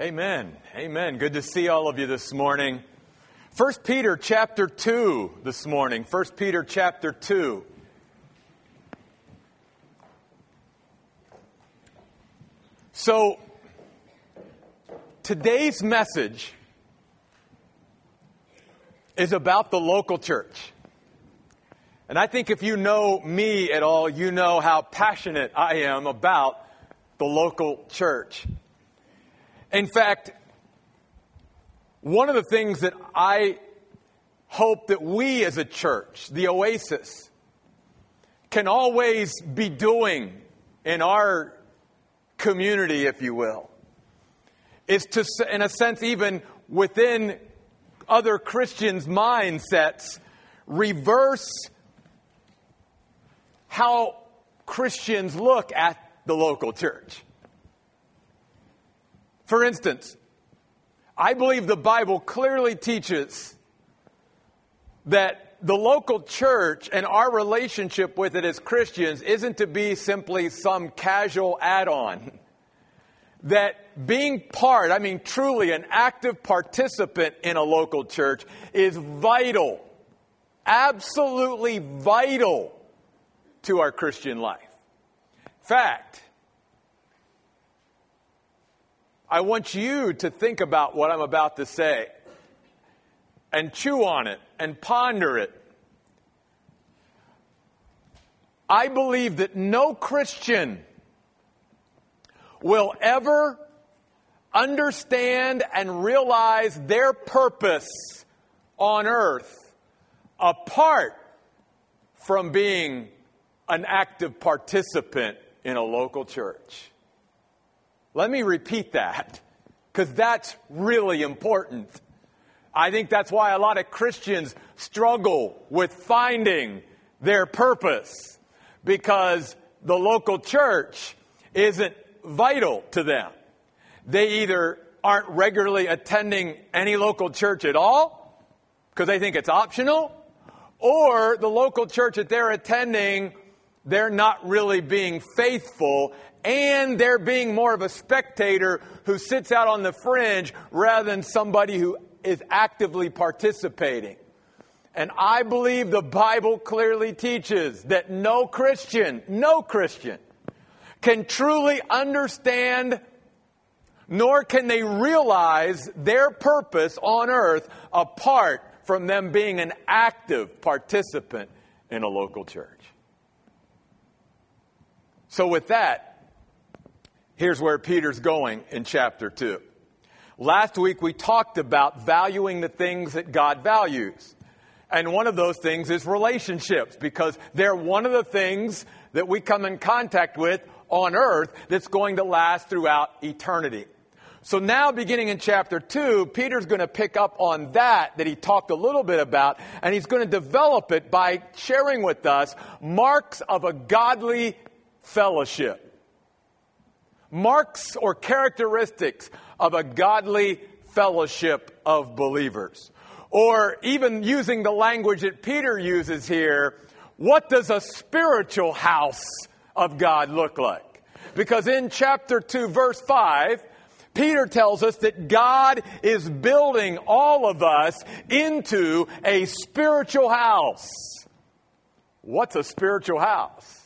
Amen. Amen. Good to see all of you this morning. 1 Peter chapter 2 this morning. 1 Peter chapter 2. So, today's message is about the local church. And I think if you know me at all, you know how passionate I am about the local church. In fact, one of the things that I hope that we as a church, the Oasis, can always be doing in our community, if you will, is to, in a sense, even within other Christians' mindsets, reverse how Christians look at the local church. For instance, I believe the Bible clearly teaches that the local church and our relationship with it as Christians isn't to be simply some casual add on. That being part, I mean truly an active participant in a local church, is vital, absolutely vital to our Christian life. Fact, I want you to think about what I'm about to say and chew on it and ponder it. I believe that no Christian will ever understand and realize their purpose on earth apart from being an active participant in a local church. Let me repeat that because that's really important. I think that's why a lot of Christians struggle with finding their purpose because the local church isn't vital to them. They either aren't regularly attending any local church at all because they think it's optional, or the local church that they're attending, they're not really being faithful and they're being more of a spectator who sits out on the fringe rather than somebody who is actively participating. And I believe the Bible clearly teaches that no Christian, no Christian can truly understand nor can they realize their purpose on earth apart from them being an active participant in a local church. So, with that, Here's where Peter's going in chapter 2. Last week we talked about valuing the things that God values. And one of those things is relationships because they're one of the things that we come in contact with on earth that's going to last throughout eternity. So now beginning in chapter 2, Peter's going to pick up on that that he talked a little bit about and he's going to develop it by sharing with us marks of a godly fellowship marks or characteristics of a godly fellowship of believers. Or even using the language that Peter uses here, what does a spiritual house of God look like? Because in chapter 2, verse 5, Peter tells us that God is building all of us into a spiritual house. What's a spiritual house?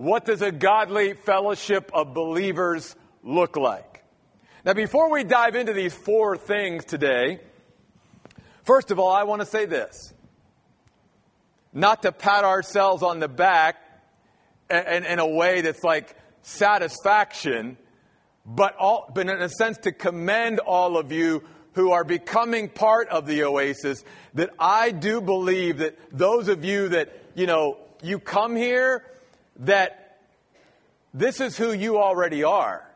What does a godly fellowship of believers look like? Now, before we dive into these four things today, first of all, I want to say this. Not to pat ourselves on the back in, a way that's like satisfaction, but, all, but in a sense to commend all of you who are becoming part of the oasis that I do believe that those of you that, you know, you come here that this is who you already are.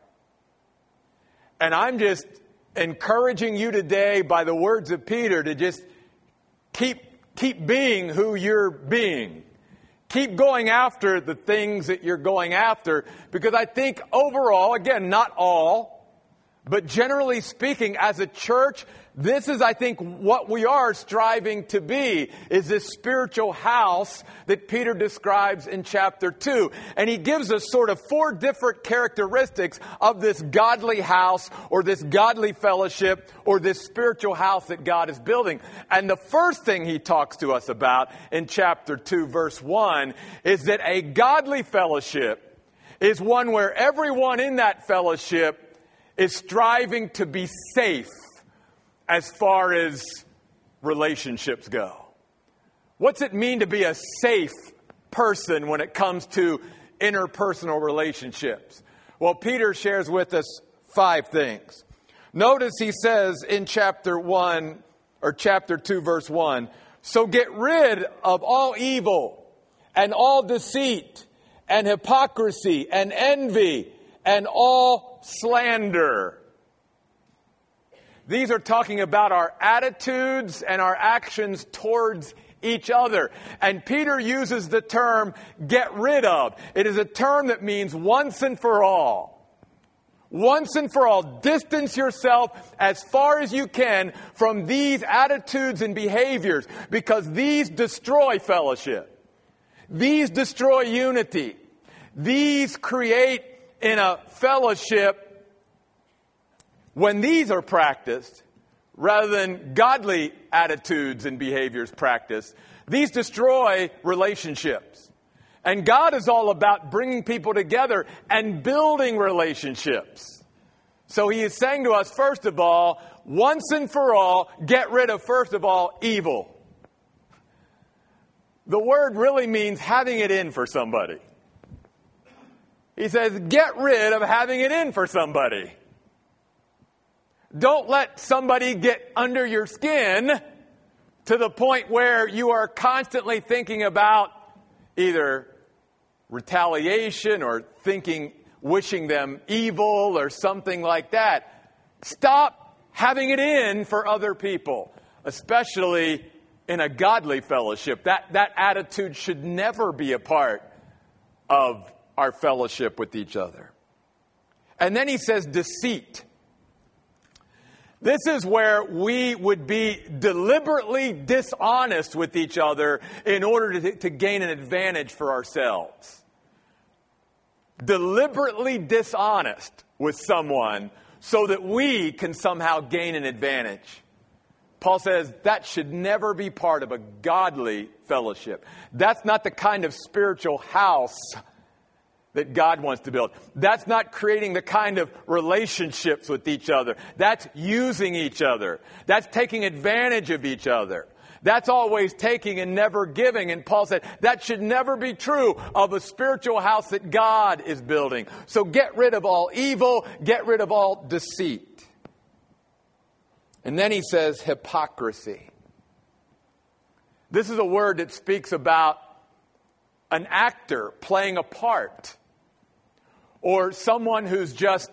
And I'm just encouraging you today by the words of Peter to just keep, keep being who you're being. Keep going after the things that you're going after because I think overall, again, not all, But generally speaking, as a church, this is, I think, what we are striving to be, is this spiritual house that Peter describes in chapter 2. And he gives us sort of four different characteristics of this godly house or this godly fellowship or this spiritual house that God is building. And the first thing he talks to us about in chapter 2, verse 1, is that a godly fellowship is one where everyone in that fellowship is striving to be safe as far as relationships go. What's it mean to be a safe person when it comes to interpersonal relationships? Well, Peter shares with us five things. Notice he says in chapter 1 or chapter 2, verse 1 So get rid of all evil and all deceit and hypocrisy and envy and all slander. These are talking about our attitudes and our actions towards each other. And Peter uses the term get rid of. It is a term that means once and for all. Once and for all, distance yourself as far as you can from these attitudes and behaviors because these destroy fellowship. These destroy unity. These create in a fellowship when these are practiced, rather than godly attitudes and behaviors practiced, these destroy relationships. And God is all about bringing people together and building relationships. So he is saying to us, first of all, once and for all, get rid of, first of all, evil. The word really means having it in for somebody. He says, get rid of having it in for somebody. Don't let somebody get under your skin to the point where you are constantly thinking about either retaliation or thinking, wishing them evil or something like that. Stop having it in for other people, especially in a godly fellowship. That, that attitude should never be a part of our fellowship with each other. And then he says deceit. This is where we would be deliberately dishonest with each other in order to, to gain an advantage for ourselves. Deliberately dishonest with someone so that we can somehow gain an advantage. Paul says that should never be part of a godly fellowship. That's not the kind of spiritual house that God wants to build. That's not creating the kind of relationships with each other. That's using each other. That's taking advantage of each other. That's always taking and never giving. And Paul said that should never be true of a spiritual house that God is building. So get rid of all evil, get rid of all deceit. And then he says hypocrisy. This is a word that speaks about an actor playing a part or someone who's just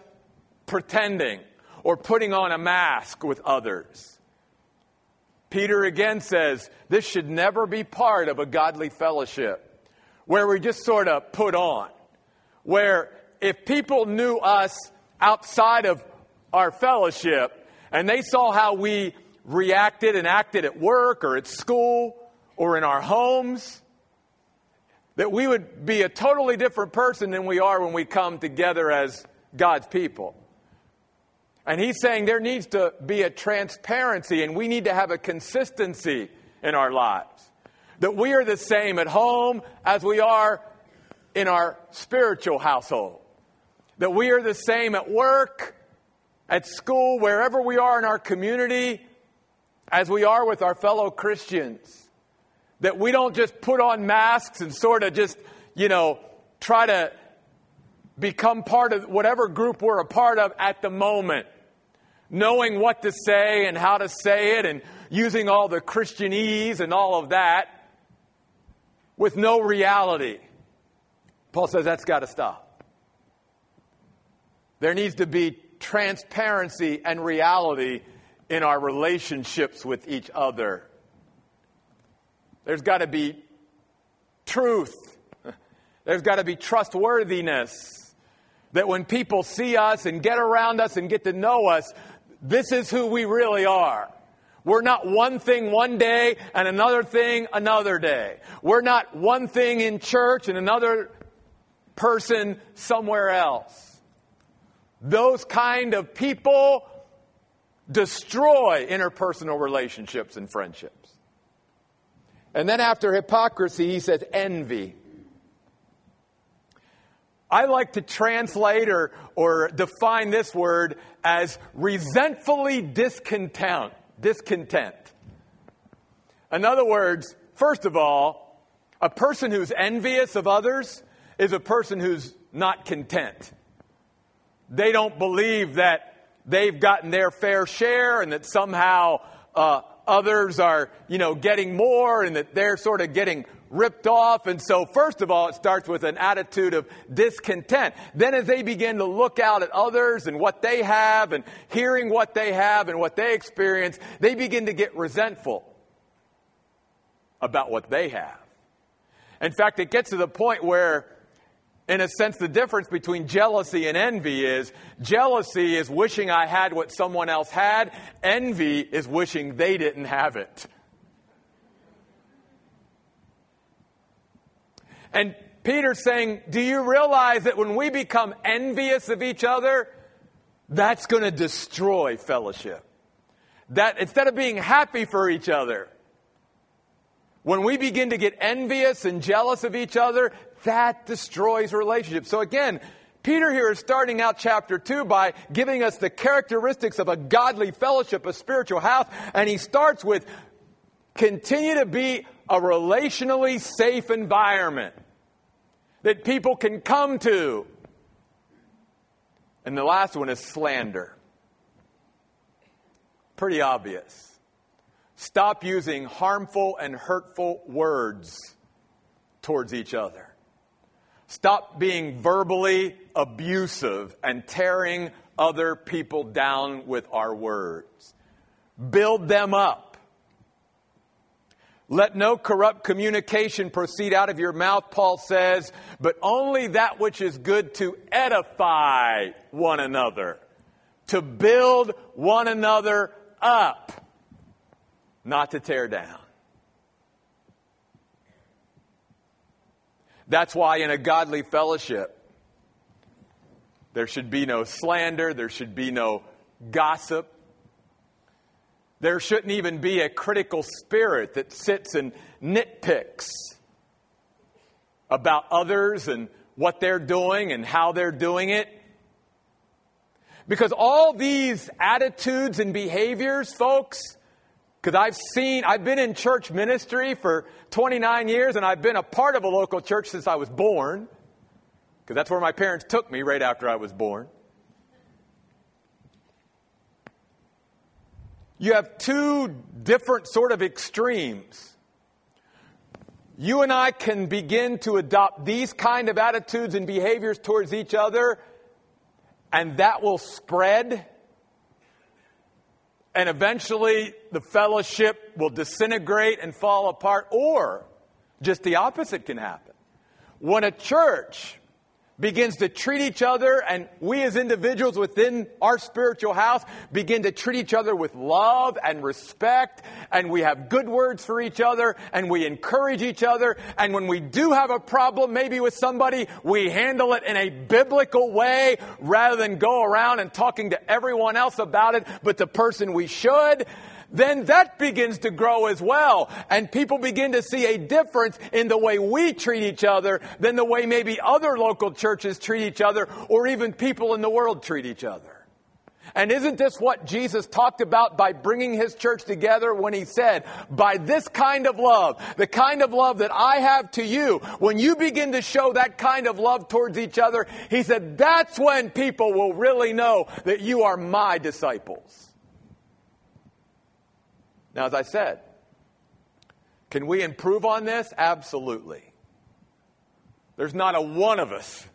pretending or putting on a mask with others. Peter again says this should never be part of a godly fellowship where we just sort of put on. Where if people knew us outside of our fellowship and they saw how we reacted and acted at work or at school or in our homes, that we would be a totally different person than we are when we come together as God's people. And he's saying there needs to be a transparency and we need to have a consistency in our lives. That we are the same at home as we are in our spiritual household. That we are the same at work, at school, wherever we are in our community, as we are with our fellow Christians. That we don't just put on masks and sort of just, you know, try to become part of whatever group we're a part of at the moment. Knowing what to say and how to say it and using all the Christianese and all of that with no reality. Paul says that's got to stop. There needs to be transparency and reality in our relationships with each other. There's got to be truth. There's got to be trustworthiness. That when people see us and get around us and get to know us, this is who we really are. We're not one thing one day and another thing another day. We're not one thing in church and another person somewhere else. Those kind of people destroy interpersonal relationships and friendships. And then after hypocrisy, he says envy. I like to translate or, or define this word as resentfully discontent. Discontent. In other words, first of all, a person who's envious of others is a person who's not content. They don't believe that they've gotten their fair share and that somehow uh, others are, you know, getting more and that they're sort of getting ripped off. And so, first of all, it starts with an attitude of discontent. Then, as they begin to look out at others and what they have and hearing what they have and what they experience, they begin to get resentful about what they have. In fact, it gets to the point where in a sense, the difference between jealousy and envy is jealousy is wishing I had what someone else had, envy is wishing they didn't have it. And Peter's saying, Do you realize that when we become envious of each other, that's going to destroy fellowship? That instead of being happy for each other, when we begin to get envious and jealous of each other, that destroys relationships. So again, Peter here is starting out chapter 2 by giving us the characteristics of a godly fellowship, a spiritual house, and he starts with continue to be a relationally safe environment that people can come to. And the last one is slander. Pretty obvious. Stop using harmful and hurtful words towards each other. Stop being verbally abusive and tearing other people down with our words. Build them up. Let no corrupt communication proceed out of your mouth, Paul says, but only that which is good to edify one another, to build one another up, not to tear down. That's why in a godly fellowship, there should be no slander, there should be no gossip. There shouldn't even be a critical spirit that sits and nitpicks about others and what they're doing and how they're doing it. Because all these attitudes and behaviors, folks, because I've seen, I've been in church ministry for 29 years and I've been a part of a local church since I was born. Because that's where my parents took me right after I was born. You have two different sort of extremes. You and I can begin to adopt these kind of attitudes and behaviors towards each other, and that will spread and eventually the fellowship will disintegrate and fall apart, or just the opposite can happen. When a church begins to treat each other, and we as individuals within our spiritual house begin to treat each other with love and respect, and we have good words for each other, and we encourage each other, and when we do have a problem, maybe with somebody, we handle it in a biblical way rather than go around and talking to everyone else about it, but the person we should then that begins to grow as well. And people begin to see a difference in the way we treat each other than the way maybe other local churches treat each other or even people in the world treat each other. And isn't this what Jesus talked about by bringing his church together when he said, by this kind of love, the kind of love that I have to you, when you begin to show that kind of love towards each other, he said, that's when people will really know that you are my disciples. Now, as I said, can we improve on this? Absolutely. There's not a one of us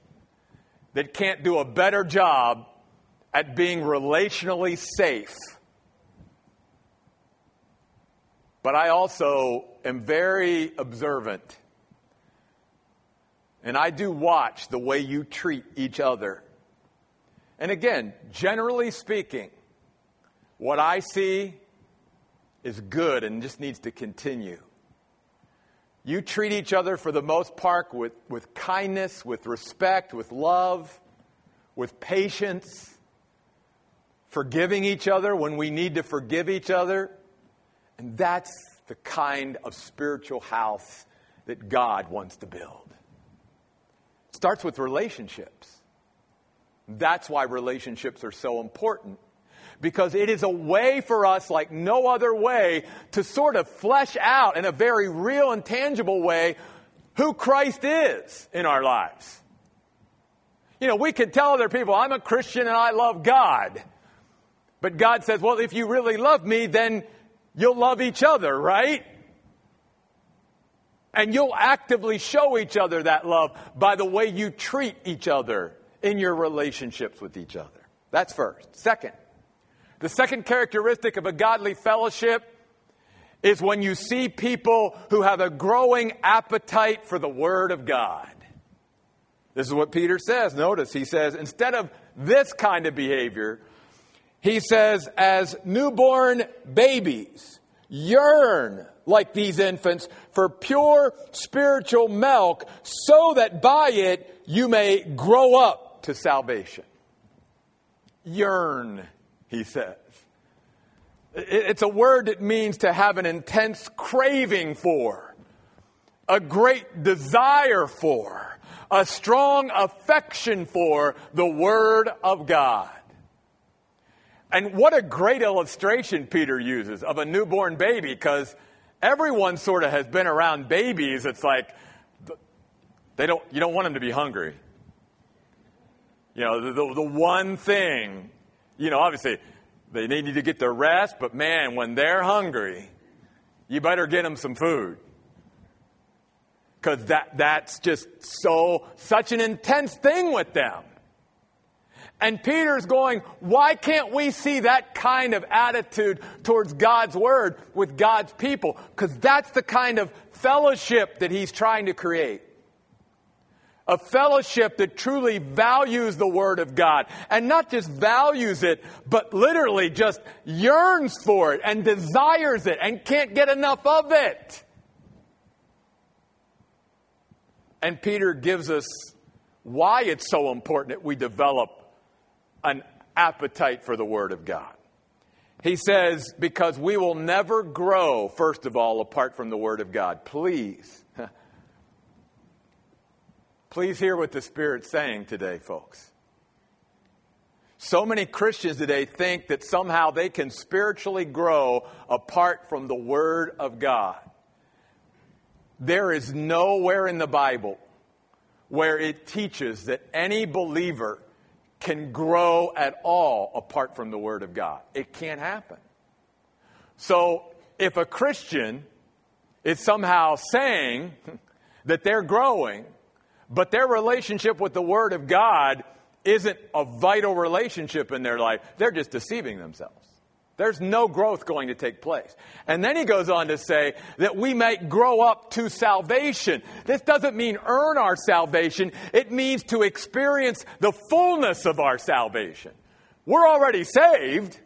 that can't do a better job at being relationally safe. But I also am very observant. And I do watch the way you treat each other And again, generally speaking, what I see is good and just needs to continue. You treat each other for the most part with, with kindness, with respect, with love, with patience, forgiving each other when we need to forgive each other. And that's the kind of spiritual house that God wants to build. It starts with relationships. That's why relationships are so important. Because it is a way for us, like no other way, to sort of flesh out in a very real and tangible way who Christ is in our lives. You know, we can tell other people, I'm a Christian and I love God. But God says, well, if you really love me, then you'll love each other, right? And you'll actively show each other that love by the way you treat each other in your relationships with each other. That's first. Second, the second characteristic of a godly fellowship is when you see people who have a growing appetite for the Word of God. This is what Peter says. Notice, he says, instead of this kind of behavior, he says, as newborn babies yearn like these infants for pure spiritual milk so that by it you may grow up to salvation. Yearn, he says. It's a word that means to have an intense craving for, a great desire for, a strong affection for the Word of God. And what a great illustration Peter uses of a newborn baby, because everyone sort of has been around babies. It's like they don't, you don't want them to be hungry. You know, the, the, the one thing, you know, obviously they need to get their rest, but man, when they're hungry, you better get them some food. Because that, that's just so, such an intense thing with them. And Peter's going, why can't we see that kind of attitude towards God's word with God's people? Because that's the kind of fellowship that he's trying to create. A fellowship that truly values the Word of God. And not just values it, but literally just yearns for it and desires it and can't get enough of it. And Peter gives us why it's so important that we develop an appetite for the Word of God. He says, because we will never grow, first of all, apart from the Word of God. Please, please hear what the Spirit's saying today, folks. So many Christians today think that somehow they can spiritually grow apart from the Word of God. There is nowhere in the Bible where it teaches that any believer can grow at all apart from the Word of God. It can't happen. So if a Christian is somehow saying that they're growing, but their relationship with the Word of God isn't a vital relationship in their life, they're just deceiving themselves. There's no growth going to take place. And then he goes on to say that we might grow up to salvation. This doesn't mean earn our salvation. It means to experience the fullness of our salvation. We're already saved,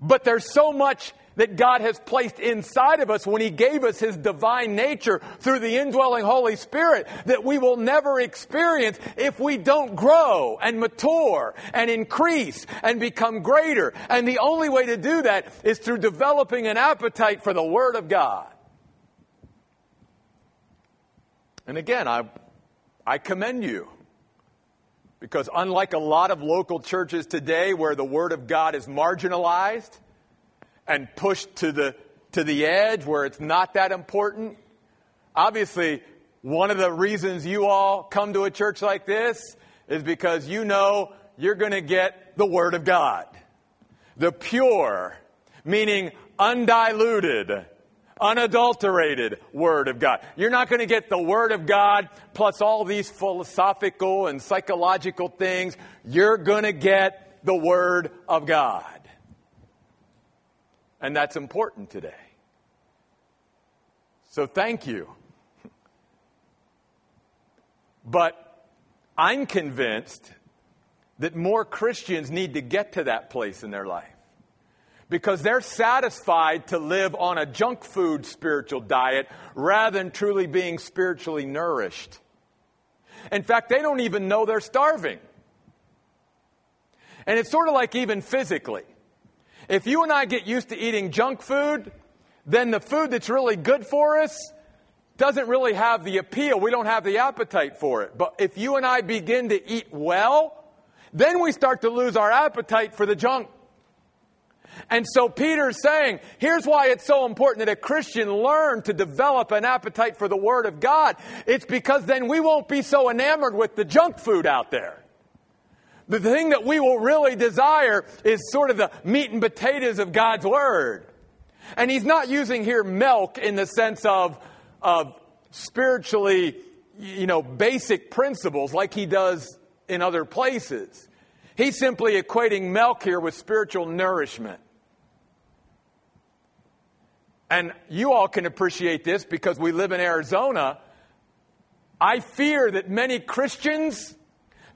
but there's so much that God has placed inside of us when He gave us His divine nature through the indwelling Holy Spirit that we will never experience if we don't grow and mature and increase and become greater. And the only way to do that is through developing an appetite for the Word of God. And again, I, I commend you. Because unlike a lot of local churches today where the Word of God is marginalized, and pushed to the, to the edge where it's not that important. Obviously, one of the reasons you all come to a church like this is because you know you're going to get the Word of God. The pure, meaning undiluted, unadulterated Word of God. You're not going to get the Word of God plus all these philosophical and psychological things. You're going to get the Word of God. And that's important today. So thank you. But I'm convinced that more Christians need to get to that place in their life because they're satisfied to live on a junk food spiritual diet rather than truly being spiritually nourished. In fact, they don't even know they're starving. And it's sort of like even physically. If you and I get used to eating junk food, then the food that's really good for us doesn't really have the appeal. We don't have the appetite for it. But if you and I begin to eat well, then we start to lose our appetite for the junk. And so Peter's saying, here's why it's so important that a Christian learn to develop an appetite for the Word of God. It's because then we won't be so enamored with the junk food out there. The thing that we will really desire is sort of the meat and potatoes of God's Word. And he's not using here milk in the sense of, of spiritually, you know, basic principles like he does in other places. He's simply equating milk here with spiritual nourishment. And you all can appreciate this because we live in Arizona. I fear that many Christians,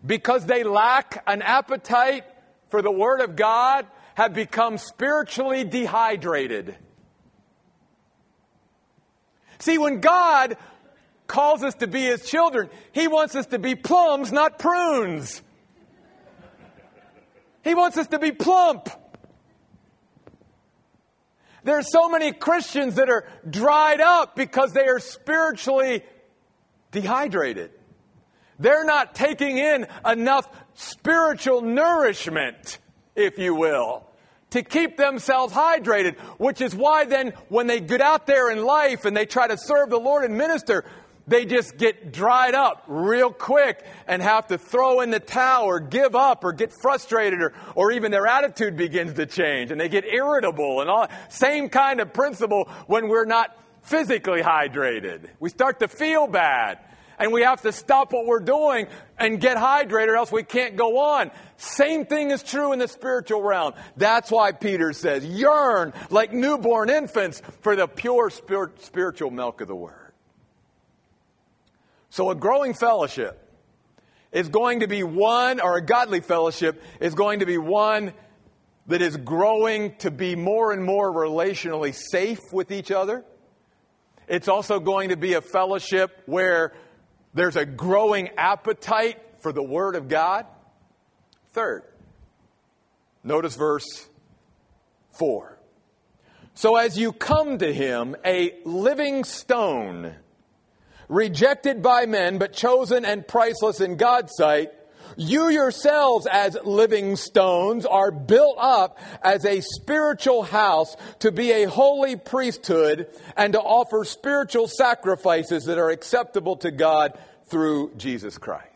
because they lack an appetite for the Word of God, have become spiritually dehydrated. See, when God calls us to be His children, He wants us to be plums, not prunes. He wants us to be plump. There are so many Christians that are dried up because they are spiritually dehydrated. They're not taking in enough spiritual nourishment, if you will, to keep themselves hydrated, which is why then when they get out there in life and they try to serve the Lord and minister, they just get dried up real quick and have to throw in the towel or give up or get frustrated or, or even their attitude begins to change and they get irritable and all. Same kind of principle when we're not physically hydrated. We start to feel bad and we have to stop what we're doing and get hydrated or else we can't go on. Same thing is true in the spiritual realm. That's why Peter says, yearn like newborn infants for the pure spiritual milk of the word. So a growing fellowship is going to be one, or a godly fellowship is going to be one that is growing to be more and more relationally safe with each other. It's also going to be a fellowship where there's a growing appetite for the Word of God. Third, notice verse 4. So as you come to Him, a living stone, rejected by men, but chosen and priceless in God's sight, you yourselves as living stones are built up as a spiritual house to be a holy priesthood and to offer spiritual sacrifices that are acceptable to God through Jesus Christ.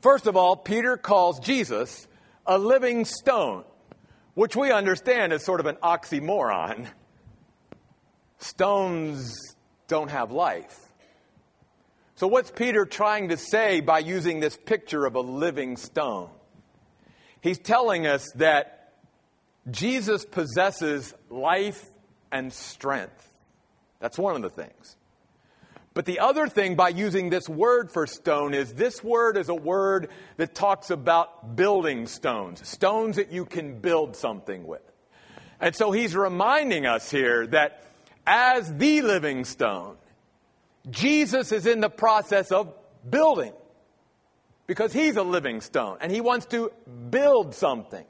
First of all, Peter calls Jesus a living stone, which we understand is sort of an oxymoron. Stones don't have life. So, what's Peter trying to say by using this picture of a living stone? He's telling us that Jesus possesses life and strength. That's one of the things. But the other thing by using this word for stone is this word is a word that talks about building stones, stones that you can build something with. And so he's reminding us here that as the living stone, Jesus is in the process of building because he's a living stone and he wants to build something.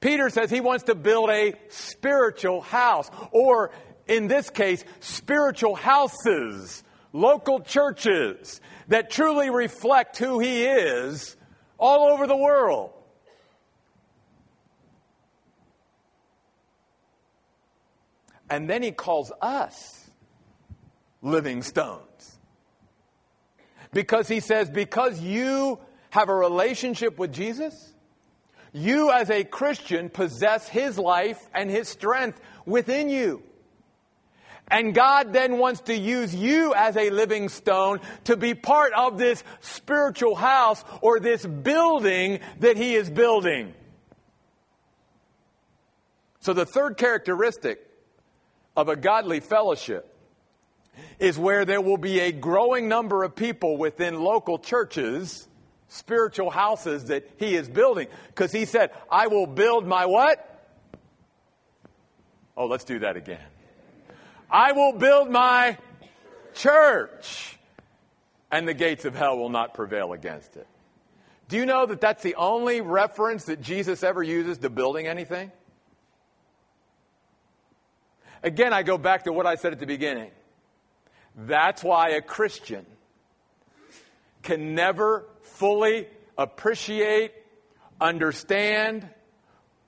Peter says he wants to build a spiritual house, or in this case, spiritual houses, local churches that truly reflect who he is all over the world. And then he calls us living stones. Because he says, because you have a relationship with Jesus, you as a Christian possess his life and his strength within you. And God then wants to use you as a living stone to be part of this spiritual house or this building that he is building. So the third characteristic of a godly fellowship is where there will be a growing number of people within local churches spiritual houses that he is building. Because he said, I will build my what? Oh, let's do that again. I will build my church, and the gates of hell will not prevail against it. Do you know that that's the only reference that Jesus ever uses to building anything? Again, I go back to what I said at the beginning. That's why a Christian can never fully appreciate, understand,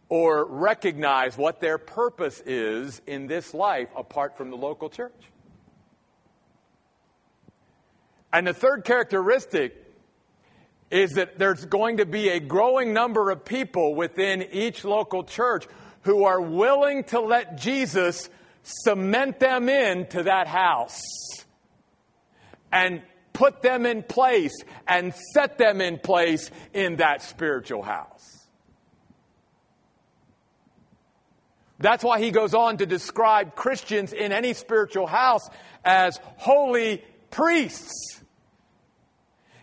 or recognize what their purpose is in this life apart from the local church. And the third characteristic is that there's going to be a growing number of people within each local church who are willing to let Jesus cement them into that house and put them in place and set them in place in that spiritual house. That's why he goes on to describe Christians in any spiritual house as holy priests.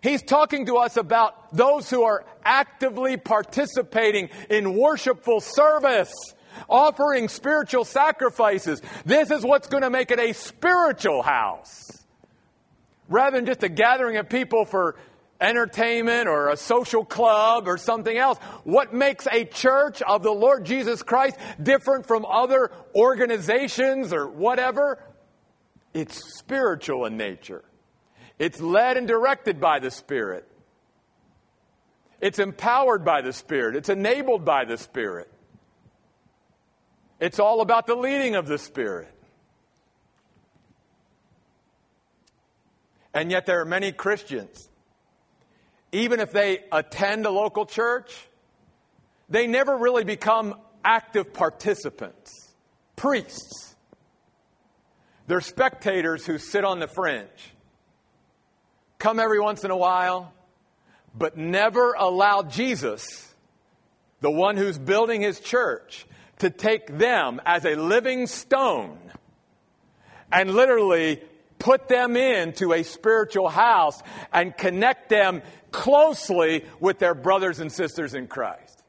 He's talking to us about those who are actively participating in worshipful service, offering spiritual sacrifices. This is what's going to make it a spiritual house. Rather than just a gathering of people for entertainment or a social club or something else. What makes a church of the Lord Jesus Christ different from other organizations or whatever? It's spiritual in nature. It's led and directed by the Spirit. It's empowered by the Spirit. It's enabled by the Spirit. It's all about the leading of the Spirit. And yet, there are many Christians, even if they attend a local church, they never really become active participants, priests. They're spectators who sit on the fringe come every once in a while, but never allow Jesus, the one who's building his church, to take them as a living stone and literally put them into a spiritual house and connect them closely with their brothers and sisters in Christ.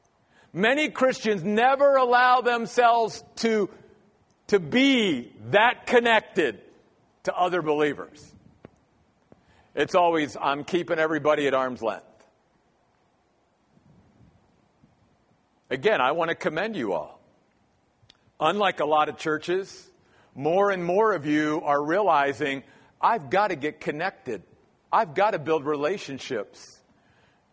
Many Christians never allow themselves to, to be that connected to other believers. It's always, I'm keeping everybody at arm's length. Again, I want to commend you all. Unlike a lot of churches, more and more of you are realizing I've got to get connected. I've got to build relationships.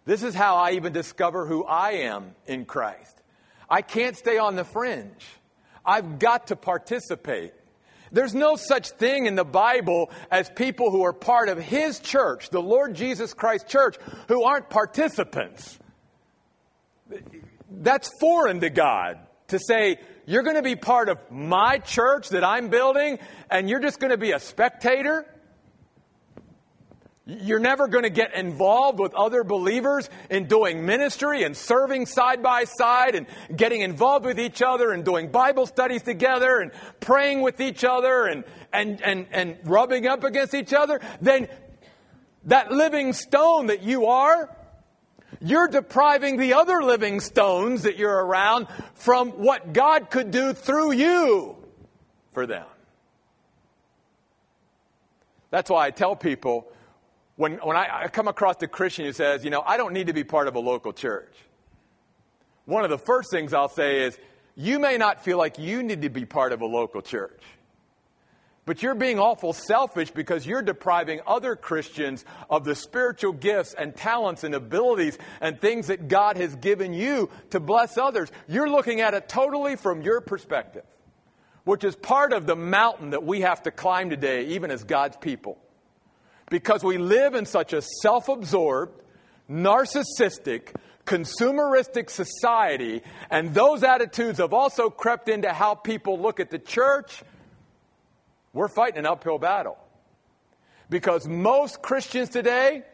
This is how I even discover who I am in Christ. I can't stay on the fringe. I've got to participate. There's no such thing in the Bible as people who are part of His church, the Lord Jesus Christ church, who aren't participants. That's foreign to God to say, you're going to be part of my church that I'm building and you're just going to be a spectator. You're never going to get involved with other believers in doing ministry and serving side by side and getting involved with each other and doing Bible studies together and praying with each other and, and, and, and rubbing up against each other. Then that living stone that you are, you're depriving the other living stones that you're around from what God could do through you for them. That's why I tell people when, when I, I come across a Christian who says, you know, I don't need to be part of a local church, one of the first things I'll say is, you may not feel like you need to be part of a local church. But you're being awful selfish because you're depriving other Christians of the spiritual gifts and talents and abilities and things that God has given you to bless others. You're looking at it totally from your perspective, which is part of the mountain that we have to climb today, even as God's people because we live in such a self absorbed, narcissistic, consumeristic society, and those attitudes have also crept into how people look at the church. We're fighting an uphill battle. Because most Christians today,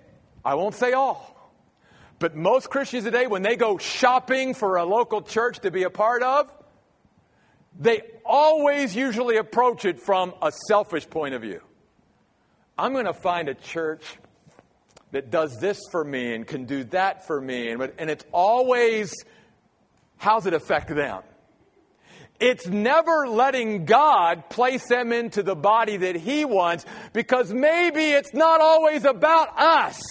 I won't say all, but most Christians today, when they go shopping for a local church to be a part of, they always usually approach it from a selfish point of view. I'm going to find a church that does this for me and can do that for me. And, and it's always, how's it affect them? It's never letting God place them into the body that He wants because maybe it's not always about us.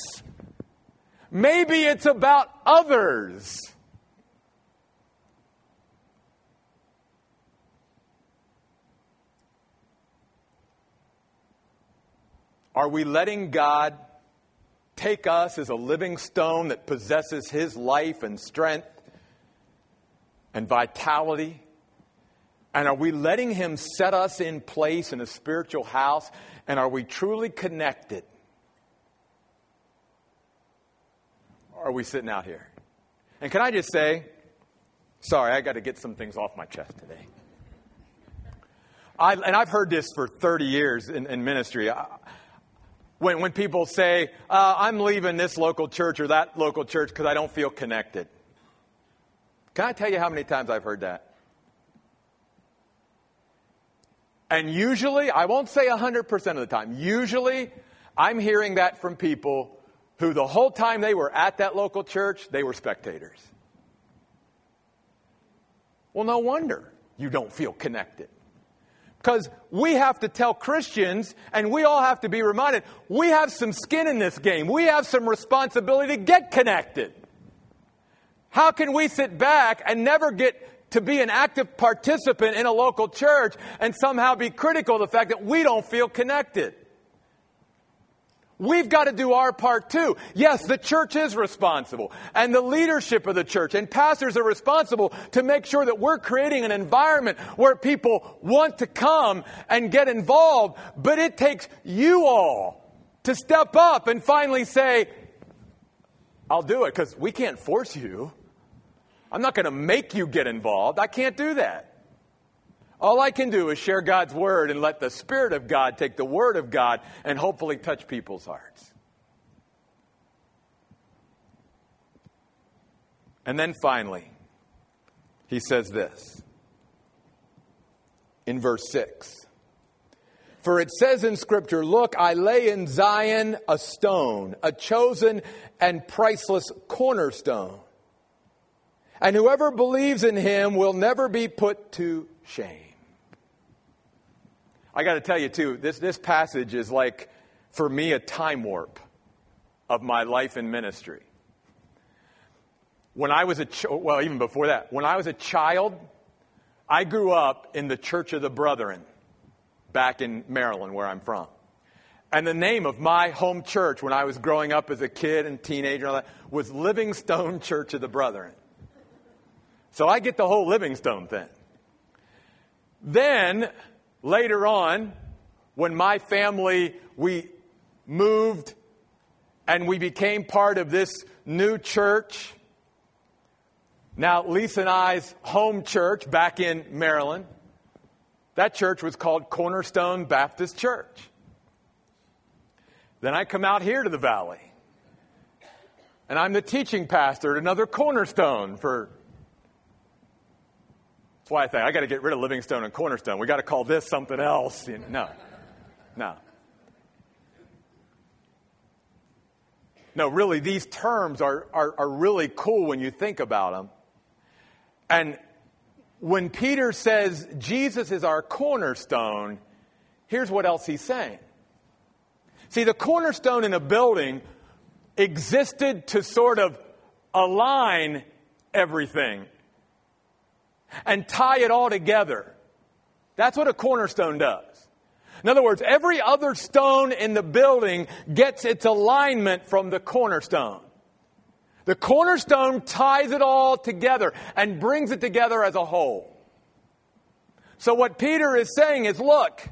Maybe it's about others. Are we letting God take us as a living stone that possesses His life and strength and vitality? And are we letting Him set us in place in a spiritual house? And are we truly connected? Or are we sitting out here? And can I just say, sorry, I got to get some things off my chest today. I, and I've heard this for 30 years in, in ministry. I, when, when people say, uh, I'm leaving this local church or that local church because I don't feel connected. Can I tell you how many times I've heard that? And usually, I won't say 100% of the time, usually I'm hearing that from people who the whole time they were at that local church, they were spectators. Well, no wonder you don't feel connected. Because we have to tell Christians, and we all have to be reminded, we have some skin in this game. We have some responsibility to get connected. How can we sit back and never get to be an active participant in a local church and somehow be critical of the fact that we don't feel connected. We've got to do our part too. Yes, the church is responsible and the leadership of the church and pastors are responsible to make sure that we're creating an environment where people want to come and get involved. But it takes you all to step up and finally say, I'll do it because we can't force you. I'm not going to make you get involved. I can't do that. All I can do is share God's word and let the Spirit of God take the word of God and hopefully touch people's hearts. And then finally, he says this in verse 6. For it says in Scripture, Look, I lay in Zion a stone, a chosen and priceless cornerstone and whoever believes in him will never be put to shame. I got to tell you, too, this, this passage is like, for me, a time warp of my life in ministry. When I was a, ch- well, even before that, when I was a child, I grew up in the Church of the Brethren back in Maryland, where I'm from. And the name of my home church when I was growing up as a kid and teenager and all that was Livingstone Church of the Brethren. So I get the whole Livingstone thing. Then, later on, when my family, we moved and we became part of this new church, now Lisa and I's home church back in Maryland, that church was called Cornerstone Baptist Church. Then I come out here to the valley. And I'm the teaching pastor at another cornerstone for that's why I think I got to get rid of Livingstone and Cornerstone. We got to call this something else. You know, no, no. No, really, these terms are, are, are really cool when you think about them. And when Peter says Jesus is our cornerstone, here's what else he's saying. See, the cornerstone in a building existed to sort of align everything and tie it all together. That's what a cornerstone does. In other words, every other stone in the building gets its alignment from the cornerstone. The cornerstone ties it all together and brings it together as a whole. So, what Peter is saying is look,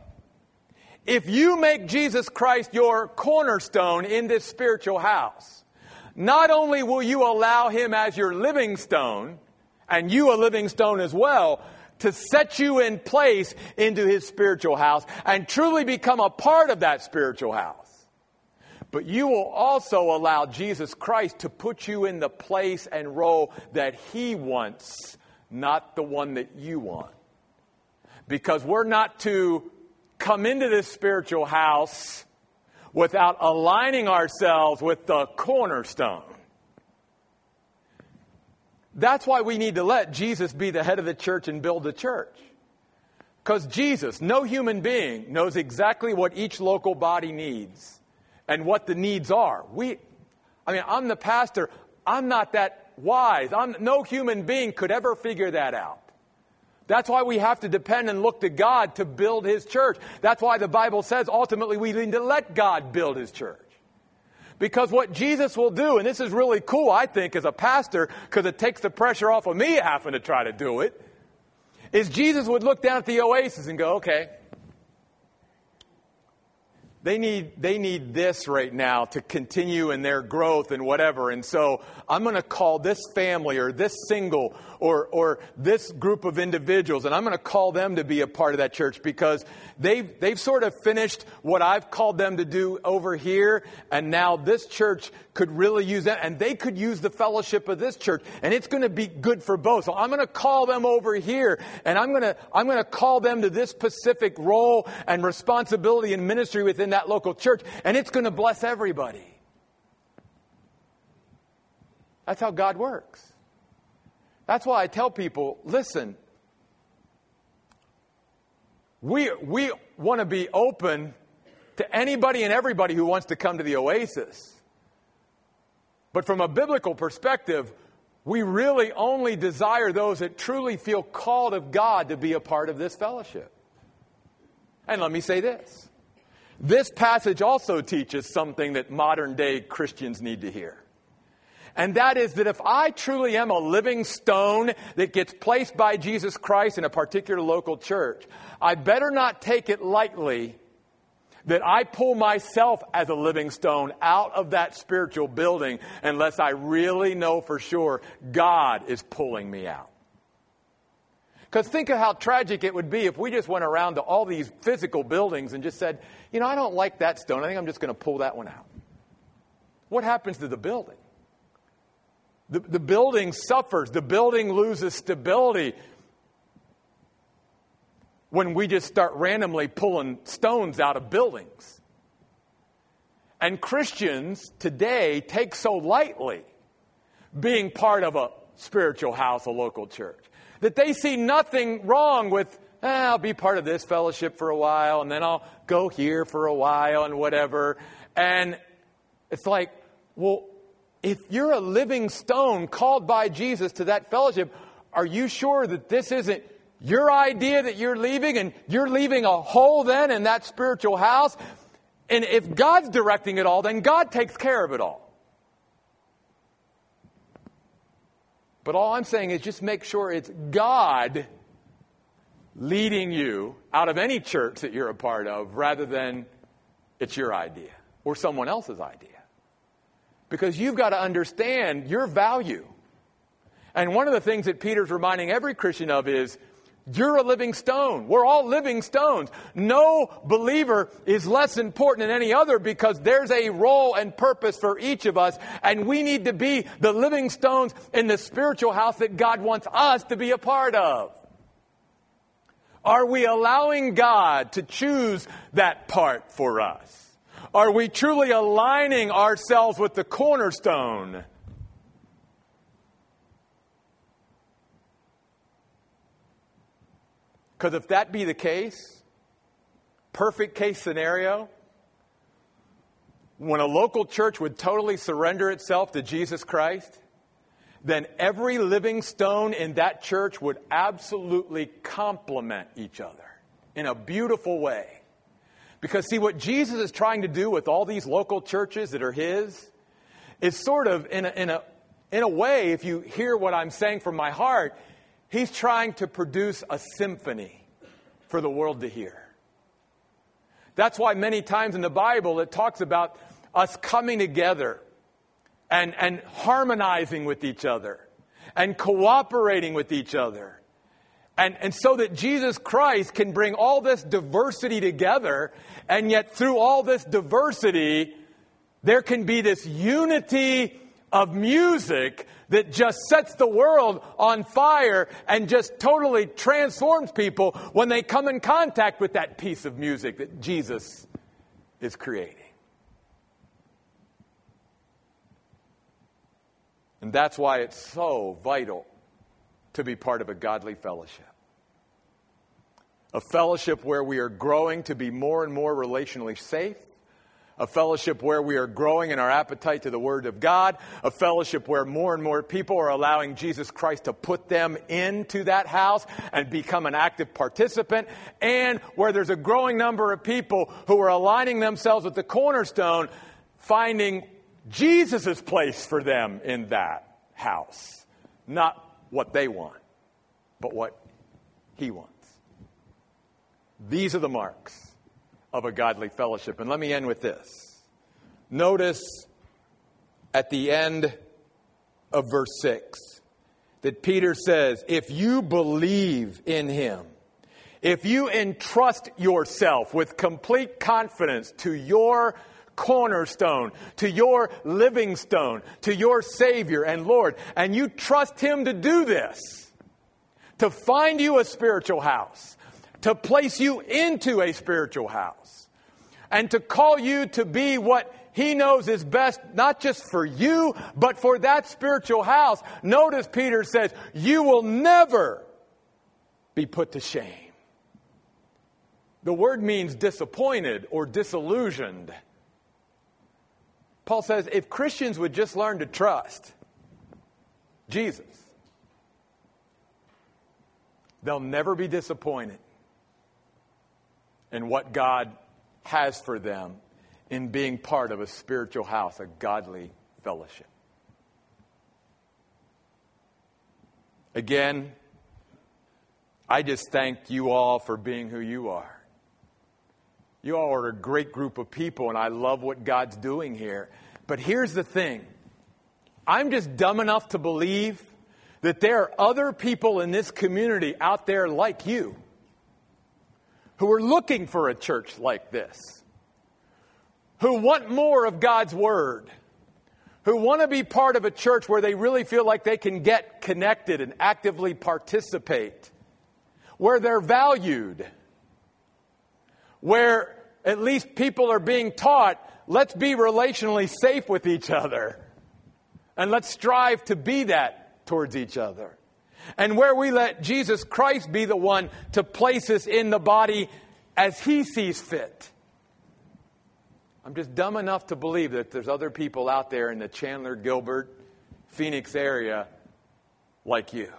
if you make Jesus Christ your cornerstone in this spiritual house, not only will you allow him as your living stone, and you a living stone as well, to set you in place into his spiritual house and truly become a part of that spiritual house. But you will also allow Jesus Christ to put you in the place and role that he wants, not the one that you want. Because we're not to come into this spiritual house without aligning ourselves with the cornerstone. That's why we need to let Jesus be the head of the church and build the church. Because Jesus, no human being, knows exactly what each local body needs and what the needs are. We, I mean, I'm the pastor. I'm not that wise. I'm, no human being could ever figure that out. That's why we have to depend and look to God to build His church. That's why the Bible says ultimately we need to let God build His church. Because what Jesus will do, and this is really cool, I think, as a pastor, because it takes the pressure off of me having to try to do it, is Jesus would look down at the oasis and go, okay, they need, they need this right now to continue in their growth and whatever. And so I'm going to call this family or this single or, or this group of individuals and I'm going to call them to be a part of that church because they've, they've sort of finished what I've called them to do over here. And now this church could really use that and they could use the fellowship of this church and it's going to be good for both. So I'm going to call them over here and I'm going to, I'm going to call them to this specific role and responsibility and ministry within that local church and it's going to bless everybody. That's how God works. That's why I tell people listen, we, we want to be open to anybody and everybody who wants to come to the oasis. But from a biblical perspective, we really only desire those that truly feel called of God to be a part of this fellowship. And let me say this this passage also teaches something that modern day Christians need to hear. And that is that if I truly am a living stone that gets placed by Jesus Christ in a particular local church, I better not take it lightly that I pull myself as a living stone out of that spiritual building unless I really know for sure God is pulling me out. Because think of how tragic it would be if we just went around to all these physical buildings and just said, you know, I don't like that stone. I think I'm just going to pull that one out. What happens to the building? The, the building suffers, the building loses stability when we just start randomly pulling stones out of buildings. And Christians today take so lightly being part of a spiritual house, a local church, that they see nothing wrong with, eh, I'll be part of this fellowship for a while, and then I'll go here for a while, and whatever. And it's like, well, if you're a living stone called by Jesus to that fellowship, are you sure that this isn't your idea that you're leaving and you're leaving a hole then in that spiritual house. And if God's directing it all, then God takes care of it all. But all I'm saying is just make sure it's God leading you out of any church that you're a part of rather than it's your idea or someone else's idea. Because you've got to understand your value. And one of the things that Peter's reminding every Christian of is you're a living stone. We're all living stones. No believer is less important than any other because there's a role and purpose for each of us, and we need to be the living stones in the spiritual house that God wants us to be a part of. Are we allowing God to choose that part for us? Are we truly aligning ourselves with the cornerstone? Because if that be the case, perfect case scenario, when a local church would totally surrender itself to Jesus Christ, then every living stone in that church would absolutely complement each other in a beautiful way. Because, see, what Jesus is trying to do with all these local churches that are His is sort of, in a, in a, in a way, if you hear what I'm saying from my heart, He's trying to produce a symphony for the world to hear. That's why many times in the Bible it talks about us coming together and, and harmonizing with each other and cooperating with each other. And, and so that Jesus Christ can bring all this diversity together, and yet through all this diversity, there can be this unity of music that just sets the world on fire and just totally transforms people when they come in contact with that piece of music that Jesus is creating. And that's why it's so vital to be part of a godly fellowship. A fellowship where we are growing to be more and more relationally safe, a fellowship where we are growing in our appetite to the Word of God, a fellowship where more and more people are allowing Jesus Christ to put them into that house and become an active participant, and where there's a growing number of people who are aligning themselves with the cornerstone, finding Jesus' place for them in that house. Not what they want, but what He wants. These are the marks of a godly fellowship. And let me end with this. Notice at the end of verse 6 that Peter says, If you believe in him, if you entrust yourself with complete confidence to your cornerstone, to your living stone, to your Savior and Lord, and you trust Him to do this, to find you a spiritual house, to place you into a spiritual house and to call you to be what he knows is best, not just for you, but for that spiritual house. Notice Peter says, you will never be put to shame. The word means disappointed or disillusioned. Paul says if Christians would just learn to trust Jesus, they'll never be disappointed and what God has for them in being part of a spiritual house, a godly fellowship. Again, I just thank you all for being who you are. You all are a great group of people, and I love what God's doing here. But here's the thing I'm just dumb enough to believe that there are other people in this community out there like you who are looking for a church like this, who want more of God's Word, who want to be part of a church where they really feel like they can get connected and actively participate, where they're valued, where at least people are being taught let's be relationally safe with each other and let's strive to be that towards each other and where we let Jesus Christ be the one to place us in the body as he sees fit. I'm just dumb enough to believe that there's other people out there in the Chandler, Gilbert, Phoenix area like you.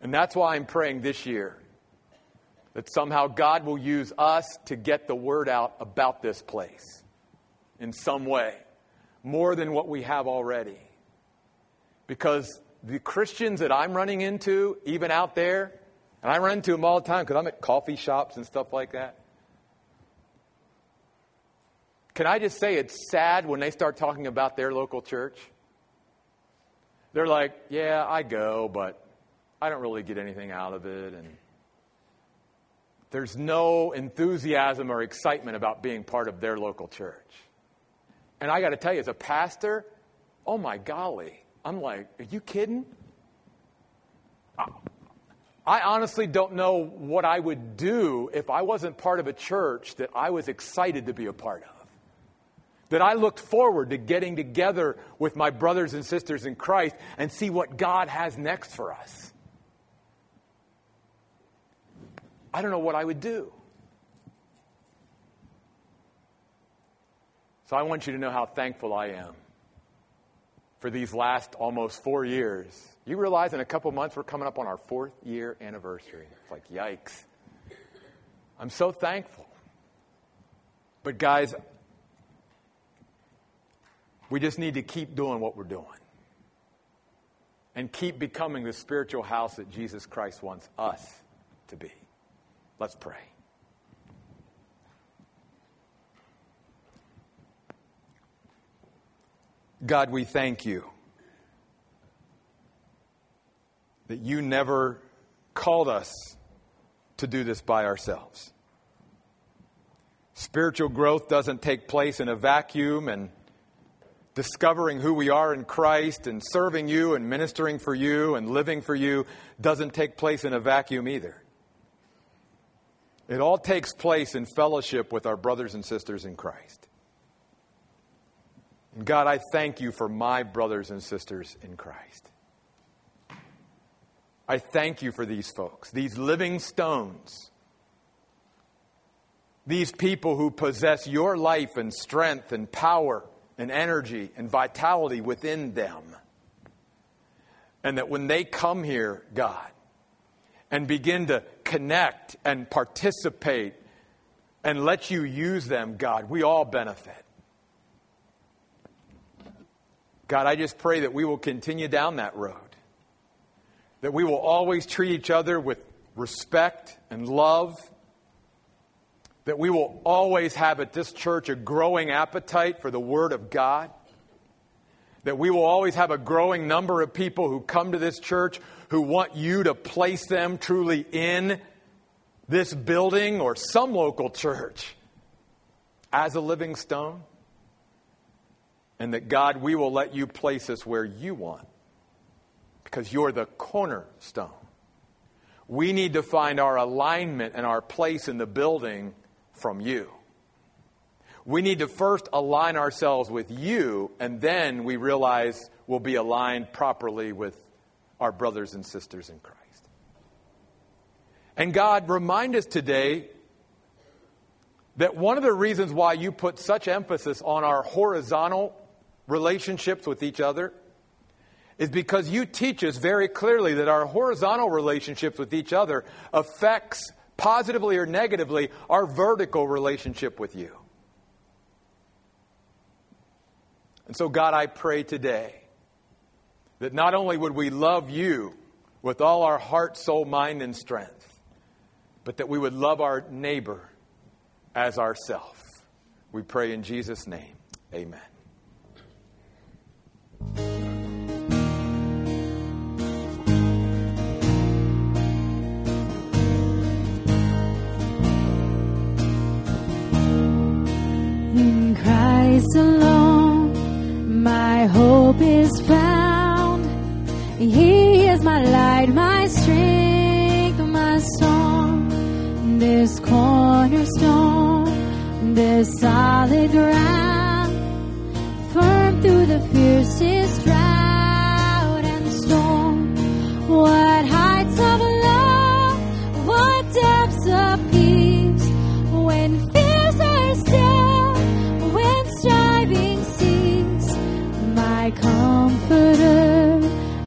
And that's why I'm praying this year that somehow God will use us to get the word out about this place in some way, more than what we have already. Because the Christians that I'm running into, even out there, and I run into them all the time because I'm at coffee shops and stuff like that. Can I just say it's sad when they start talking about their local church? They're like, yeah, I go, but I don't really get anything out of it. And there's no enthusiasm or excitement about being part of their local church. And I got to tell you, as a pastor, oh my golly, I'm like, are you kidding? I honestly don't know what I would do if I wasn't part of a church that I was excited to be a part of. That I looked forward to getting together with my brothers and sisters in Christ and see what God has next for us. I don't know what I would do. So I want you to know how thankful I am for these last almost four years. You realize in a couple months we're coming up on our fourth year anniversary. It's like, yikes. I'm so thankful. But, guys, we just need to keep doing what we're doing and keep becoming the spiritual house that Jesus Christ wants us to be. Let's pray. God, we thank you that you never called us to do this by ourselves. Spiritual growth doesn't take place in a vacuum, and discovering who we are in Christ and serving you and ministering for you and living for you doesn't take place in a vacuum either. It all takes place in fellowship with our brothers and sisters in Christ. God, I thank you for my brothers and sisters in Christ. I thank you for these folks, these living stones, these people who possess your life and strength and power and energy and vitality within them. And that when they come here, God, and begin to connect and participate and let you use them, God, we all benefit. God, I just pray that we will continue down that road. That we will always treat each other with respect and love. That we will always have at this church a growing appetite for the Word of God. That we will always have a growing number of people who come to this church who want you to place them truly in this building or some local church as a living stone. And that God, we will let you place us where you want because you're the cornerstone. We need to find our alignment and our place in the building from you. We need to first align ourselves with you, and then we realize we'll be aligned properly with our brothers and sisters in Christ. And God, remind us today that one of the reasons why you put such emphasis on our horizontal relationships with each other is because you teach us very clearly that our horizontal relationships with each other affects positively or negatively our vertical relationship with you. And so God, I pray today that not only would we love you with all our heart, soul, mind, and strength, but that we would love our neighbor as ourself. We pray in Jesus' name. Amen. In Christ alone, my hope is found. He is my light, my strength, my song. This cornerstone, this solid ground.